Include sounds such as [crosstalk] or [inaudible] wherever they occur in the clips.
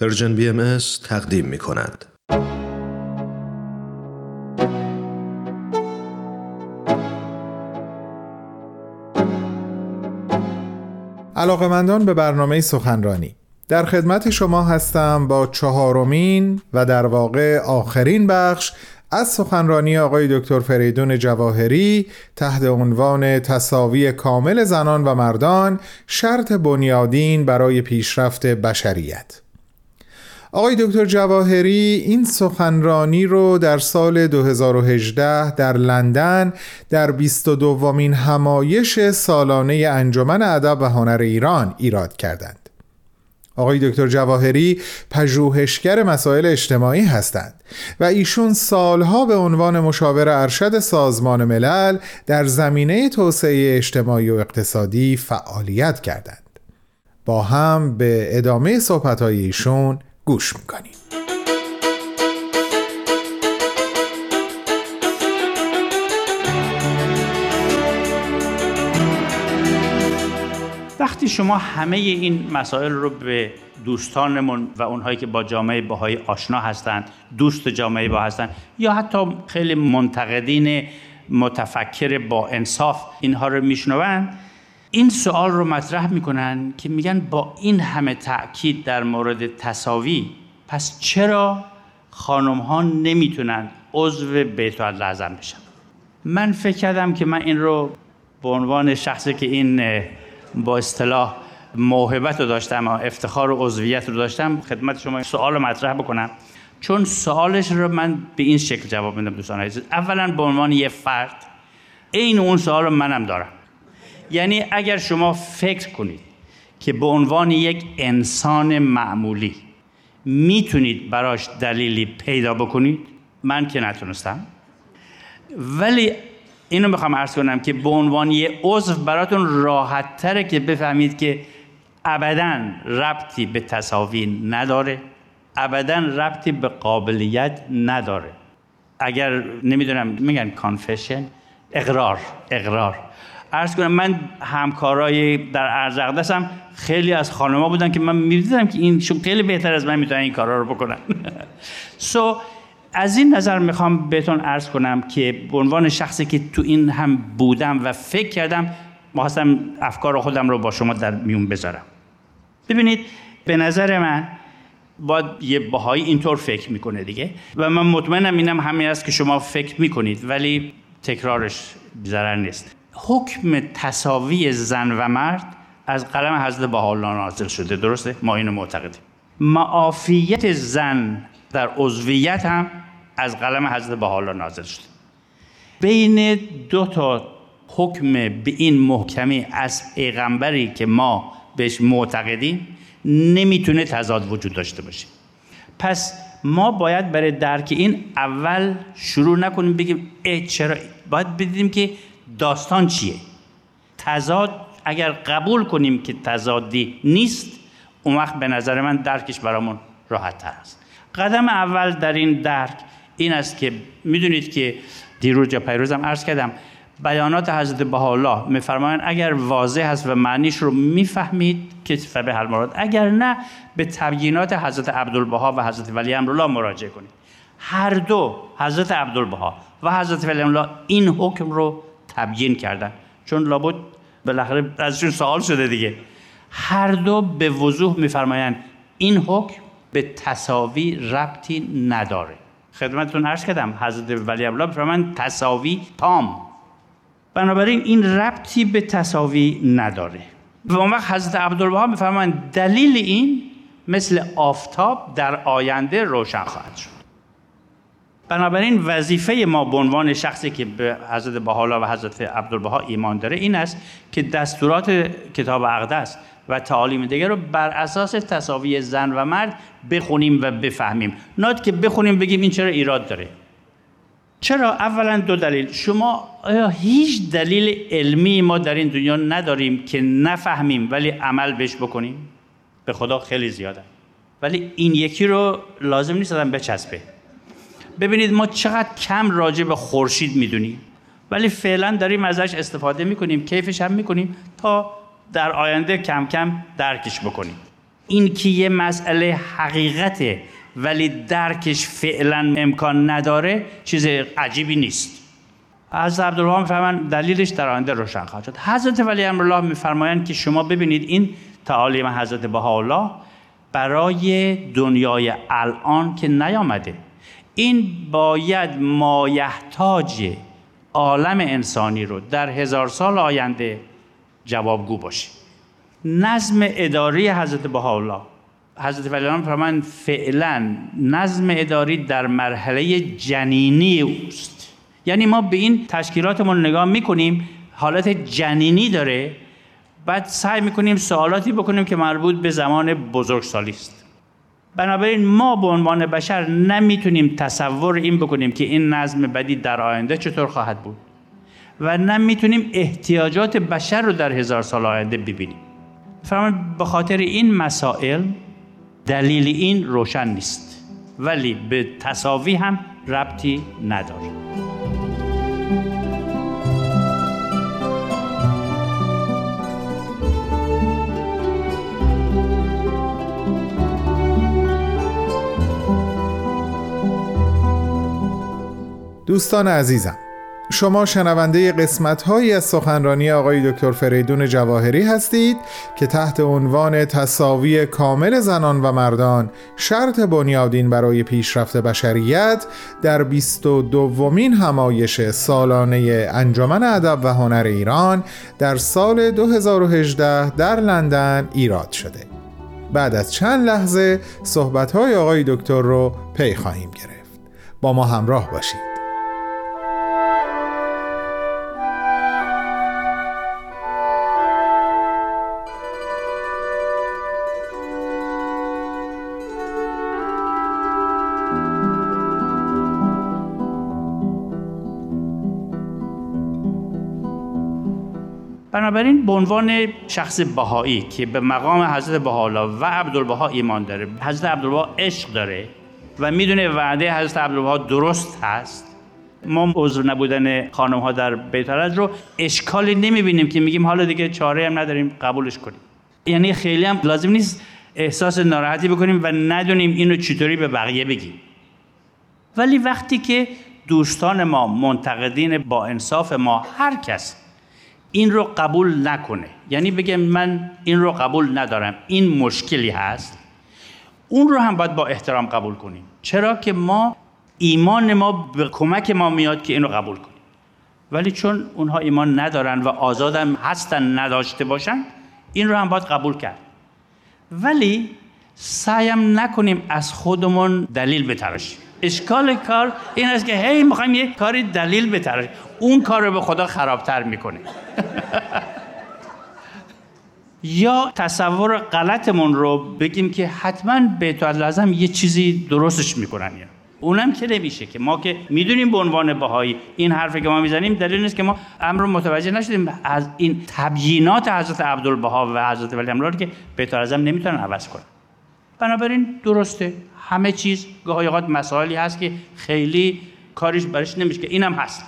پرژن بی ام تقدیم می کند. علاقمندان به برنامه سخنرانی در خدمت شما هستم با چهارمین و در واقع آخرین بخش از سخنرانی آقای دکتر فریدون جواهری تحت عنوان تصاوی کامل زنان و مردان شرط بنیادین برای پیشرفت بشریت آقای دکتر جواهری این سخنرانی رو در سال 2018 در لندن در 22 دومین همایش سالانه انجمن ادب و هنر ایران ایراد کردند. آقای دکتر جواهری پژوهشگر مسائل اجتماعی هستند و ایشون سالها به عنوان مشاور ارشد سازمان ملل در زمینه توسعه اجتماعی و اقتصادی فعالیت کردند. با هم به ادامه صحبتهای ایشون گوش می‌کنیم وقتی شما همه این مسائل رو به دوستانمون و اونهایی که با جامعه باهایی آشنا هستند دوست جامعه با هستند یا حتی خیلی منتقدین متفکر با انصاف اینها رو میشنوند این سوال رو مطرح می‌کنن که میگن با این همه تاکید در مورد تصاوی پس چرا خانم ها نمی‌تونن عضو بیت لازم بشن؟ من فکر کردم که من این رو به عنوان شخصی که این با اصطلاح موهبت رو داشتم و افتخار و عضویت رو داشتم خدمت شما سوال رو مطرح بکنم. چون سوالش رو من به این شکل جواب میدم دوستان عزیز. اولا به عنوان یه فرد این اون سوال رو منم دارم. یعنی اگر شما فکر کنید که به عنوان یک انسان معمولی می‌تونید براش دلیلی پیدا بکنید من که نتونستم. ولی اینو می‌خوام عرض کنم که به عنوان یه عضو براتون راحت تره که بفهمید که ابدا ربطی به تصاوی نداره ابدا ربطی به قابلیت نداره. اگر نمی‌دونم میگن کانفشن اقرار اقرار. عرض کنم من همکارای در ارزقدس هم خیلی از خانما بودن که من می‌دیدم که این خیلی بهتر از من می‌تونن این کارا رو بکنن. سو [laughs] so, از این نظر می‌خوام بهتون عرض کنم که به عنوان شخصی که تو این هم بودم و فکر کردم خواستم افکار خودم رو با شما در میون بذارم. ببینید به نظر من باید یه باهایی اینطور فکر می‌کنه دیگه. و من مطمئنم اینم همین است که شما فکر می‌کنید ولی تکرارش ضرر نیست. حکم تصاوی زن و مرد از قلم حضرت بهاءالله نازل شده. درسته؟ ما اینو معتقدیم. معافیت زن در عضویت هم از قلم حضرت بهاءالله نازل شده. بین دو تا حکم به این محکمی از پیغمبری که ما بهش معتقدیم نمی‌تونه تضاد وجود داشته باشه. پس ما باید برای درک این اول شروع نکنیم بگیم ای چرا؟ باید بدیم که داستان چیه؟ تضاد اگر قبول کنیم که تضادی نیست اون وقت به نظر من درکش برامون راحت تر است. قدم اول در این درک این است که می‌دونید که دیروز یا پیروزم عرض کردم بیانات حضرت بهاءالله میفرمایند اگر واضح هست و معنیش رو می‌فهمید که فبه المراد اگر نه به تبیینات حضرت عبدالبها و حضرت ولی امرالله مراجعه کنید. هر دو حضرت عبدالبها و حضرت ولی امرالله این حکم رو تبیین کردن. چون لابد بالاخره ازشون سوال شده دیگه. هر دو به وضوح میفرمایند این حکم به تصاوی ربطی نداره. خدمتتون عرض کردم حضرت ولی الله تصاوی تام. بنابراین این ربطی به تصاوی نداره. و اون وقت حضرت عبدالبها میفرمایند دلیل این مثل آفتاب در آینده روشن خواهد شد. بنابراین وظیفه ما به عنوان شخصی که به حضرت بهاءالله و حضرت عبدالبها ایمان داره این است که دستورات کتاب اقدس و تعالیم دیگر رو بر اساس تصاوی زن و مرد بخونیم و بفهمیم. نه که بخونیم بگیم این چرا ایراد داره. چرا؟ اولا دو دلیل. شما هیچ دلیل علمی ما در این دنیا نداریم که نفهمیم ولی عمل بهش بکنیم؟ به خدا خیلی زیاده. ولی این یکی رو لازم نیست آدم بچسبه. ببینید ما چقدر کم راجع به خورشید می‌دونیم. ولی فعلا داریم ازش استفاده می‌کنیم کیفش هم می‌کنیم تا در آینده کم کم درکش بکنیم. این که یه مسئله حقیقته ولی درکش فعلا امکان نداره چیز عجیبی نیست. حضرت عبدالله میفرمایند دلیلش در آینده روشن خواهد شد. حضرت ولی امرالله میفرمایند که شما ببینید این تعالیم حضرت بهاءالله برای دنیای الان که نیامده. این باید مایحتاج عالم انسانی رو در هزار سال آینده جوابگو باشه. نظم اداری حضرت بهاءالله حضرت ولی فرمان فعلا نظم اداری در مرحله جنینی اوست. یعنی ما به این تشکیلاتمون نگاه می‌کنیم حالت جنینی داره بعد سعی می‌کنیم سوالاتی بکنیم که مربوط به زمان بزرگسالی است. بنابراین ما به عنوان بشر نمی‌تونیم تصور این بکنیم که این نظم بدی در آینده چطور خواهد بود و نمی‌تونیم احتیاجات بشر رو در هزار سال آینده ببینیم. فرمان به خاطر این مسائل دلیل این روشن نیست ولی به تصاوی هم ربطی نداره. دوستان عزیزم شما شنونده قسمت هایی از سخنرانی آقای دکتر فریدون جواهری هستید که تحت عنوان تصاوی کامل زنان و مردان شرط بنیادین برای پیشرفت بشریت در 22 دومین همایش سالانه انجمن ادب و هنر ایران در سال 2018 در لندن ایراد شده. بعد از چند لحظه صحبت های آقای دکتر رو پی خواهیم گرفت. با ما همراه باشید. بنابراین به عنوان شخص بهایی که به مقام حضرت بهاءالله و عبدالبها ایمان داره حضرت عبدالبها عشق داره و می‌دونه وعده حضرت عبدالبها درست هست ما عذر نبودن خانم ها در بیت رو اشکالی نمی‌بینیم که میگیم حالا دیگه چاره هم نداریم قبولش کنیم. یعنی خیلی هم لازم نیست احساس ناراحتی بکنیم و ندونیم اینو چطوری به بقیه بگیم. ولی وقتی که دوستان ما منتقدین با انصاف ما هر کس این رو قبول نکنه. یعنی بگه من این رو قبول ندارم. این مشکلی هست. اون رو هم باید با احترام قبول کنیم. چرا که ما ایمان ما به کمک ما میاد که این رو قبول کنیم. ولی چون اونها ایمان ندارن و آزادم هستن نداشته باشن این رو هم باید قبول کرد. ولی سعیم نکنیم از خودمون دلیل بتراشیم. اشکال کار این است که هی می‌خوایم یه کاری دلیل بتراشیم. اون کار رو به خدا خرابتر می‌کنه. یا تصور غلطمون رو بگیم که حتما بیت لازم یه چیزی درستش می‌کنن یا. اونم که نمیشه که ما که می‌دونیم به عنوان بهایی این حرفی که ما می‌زنیم دلیل نیست که ما امر متوجه نشدیم. از این تبیینات حضرت عبدالبها و حضرت ولی امرار که بیت لازم نمی‌تونن عوض کنن. بنابراین درسته. همه چیز گاهی اوقات مسائلی هست که خیلی کاریش برش نمیشه که اینم هست.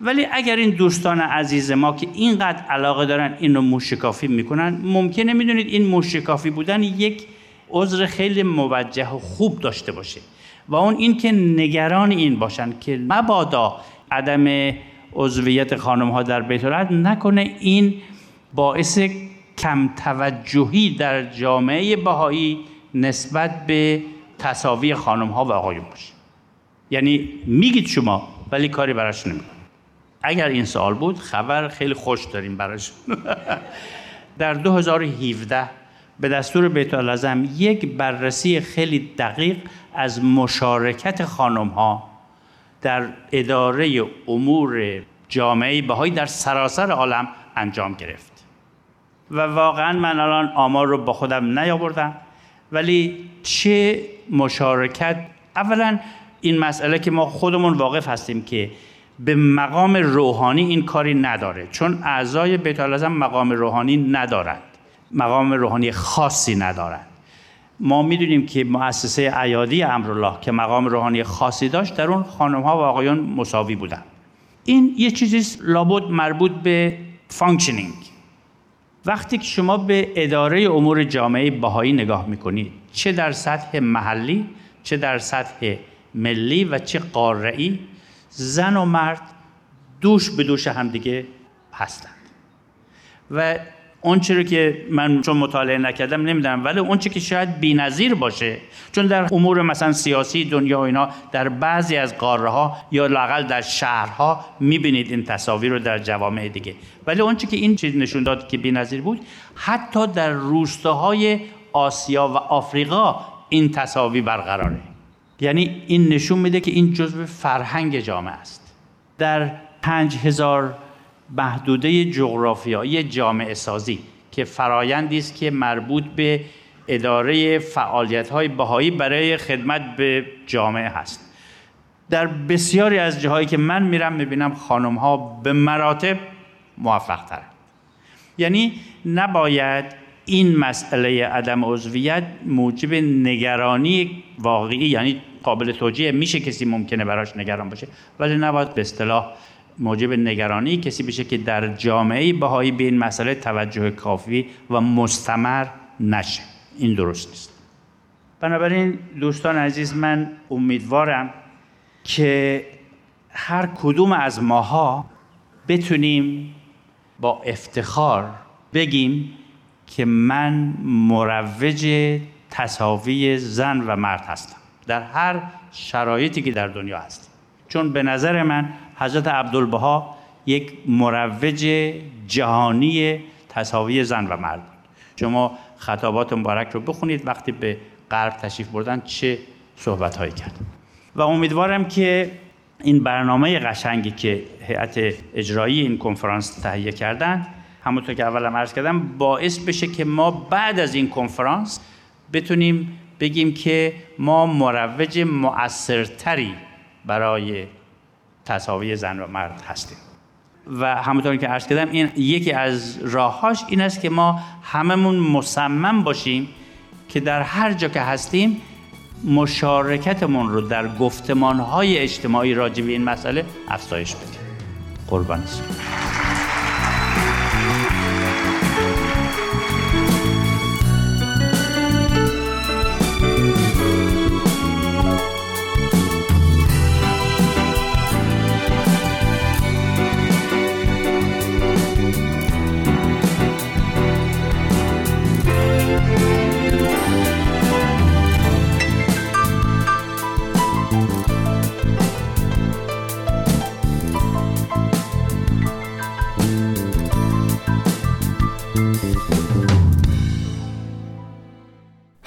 ولی اگر این دوستان عزیز ما که اینقدر علاقه دارن این رو موشکافی می‌کنن ممکنه می‌دونید این موشکافی بودن یک عذر خیلی موجه و خوب داشته باشه. و اون این که نگران این باشن که مبادا عدم عضویت خانم ها در بیت نکنه این باعث کم توجهی در جامعه بهایی نسبت به تصاوی خانم ها و آقایون باشه. یعنی میگید شما ولی کاری براش نمی‌کنید. اگر این سوال بود خبر خیلی خوش داریم براش. در 2017 به دستور بیت العظم یک بررسی خیلی دقیق از مشارکت خانم ها در اداره امور جامعه بهایی در سراسر عالم انجام گرفت. و واقعا من الان آمار رو با خودم نیاوردم ولی چه مشارکت؟ اولا این مسئله که ما خودمون واقف هستیم که به مقام روحانی این کاری نداره چون اعضای بیت مقام روحانی ندارند مقام روحانی خاصی ندارند. ما می‌دونیم که مؤسسه ایادی امرالله که مقام روحانی خاصی داشت در اون خانم ها و آقایان مساوی بودن این یه چیزی لابد مربوط به functioning وقتی که شما به اداره امور جامعه بهایی نگاه می‌کنید چه در سطح محلی چه در سطح ملی و چه قارعی زن و مرد دوش به دوش همدیگه هستند. و اون رو که من چون مطالعه نکردم نمی‌دونم ولی اون که شاید بی‌نظیر باشه چون در امور مثلا سیاسی دنیا و اینا در بعضی از قاره ها یا لاقل در شهرها می‌بینید این تصاویر رو در جوامع دیگه. ولی اون که این چیز نشون داد که بی‌نظیر بود حتی در روستاهای آسیا و آفریقا این تصاویر برقراره. یعنی این نشون میده که این جزء فرهنگ جامعه است. در پنج هزار محدوده جغرافیایی جامعه سازی که فرایندی است که مربوط به اداره فعالیت های بهایی برای خدمت به جامعه هست. در بسیاری از جاهایی که من میرم می‌بینم خانم ها به مراتب موفق تر یعنی نباید این مسئله عدم عضویت موجب نگرانی واقعی یعنی قابل توجیه. میشه کسی ممکنه براش نگران باشه ولی نباید به اصطلاح موجب نگرانی کسی بشه که در جامعه بهایی به این مسئله توجه کافی و مستمر نشه. این درست نیست. بنابراین دوستان عزیز من امیدوارم که هر کدوم از ماها بتونیم با افتخار بگیم که من مروج تصاوی زن و مرد هستم. در هر شرایطی که در دنیا هست چون به نظر من حضرت عبدالبها یک مروج جهانی تصاوی زن و مرد شما خطابات مبارک رو بخونید وقتی به غرب تشریف بردن چه صحبت هایی کرد. و امیدوارم که این برنامه قشنگی که هیئت اجرایی این کنفرانس تهیه کردن همونطور که اولم عرض کردم باعث بشه که ما بعد از این کنفرانس بتونیم بگیم که ما مروج مؤثرتری برای تصاوی زن و مرد هستیم. و همونطور که عرض کردم این یکی از راههاش این است که ما هممون مصمم باشیم که در هر جا که هستیم مشارکتمون رو در گفتمانهای اجتماعی راجع به این مسئله افزایش بدیم. قربان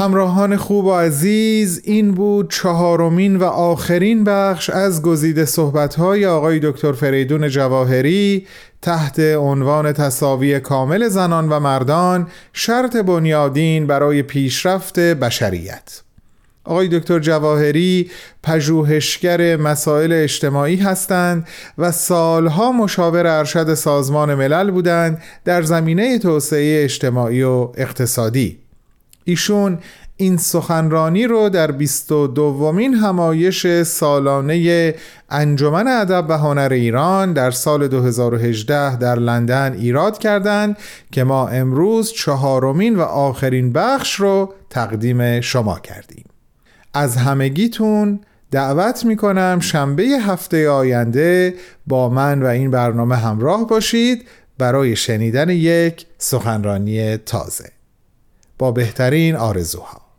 همراهان خوب و عزیز این بود چهارمین و آخرین بخش از گزیده صحبت‌های آقای دکتر فریدون جواهری تحت عنوان تصاوی کامل زنان و مردان شرط بنیادین برای پیشرفت بشریت. آقای دکتر جواهری پژوهشگر مسائل اجتماعی هستند و سالها مشاور ارشد سازمان ملل بودند در زمینه توسعه اجتماعی و اقتصادی. ایشون این سخنرانی رو در 22 دومین همایش سالانه انجمن ادب و هنر ایران در سال 2018 در لندن ایراد کردند که ما امروز چهارمین و آخرین بخش رو تقدیم شما کردیم. از همگیتون دعوت می‌کنم شنبه هفته آینده با من و این برنامه همراه باشید برای شنیدن یک سخنرانی تازه. با بهترین آرزوها.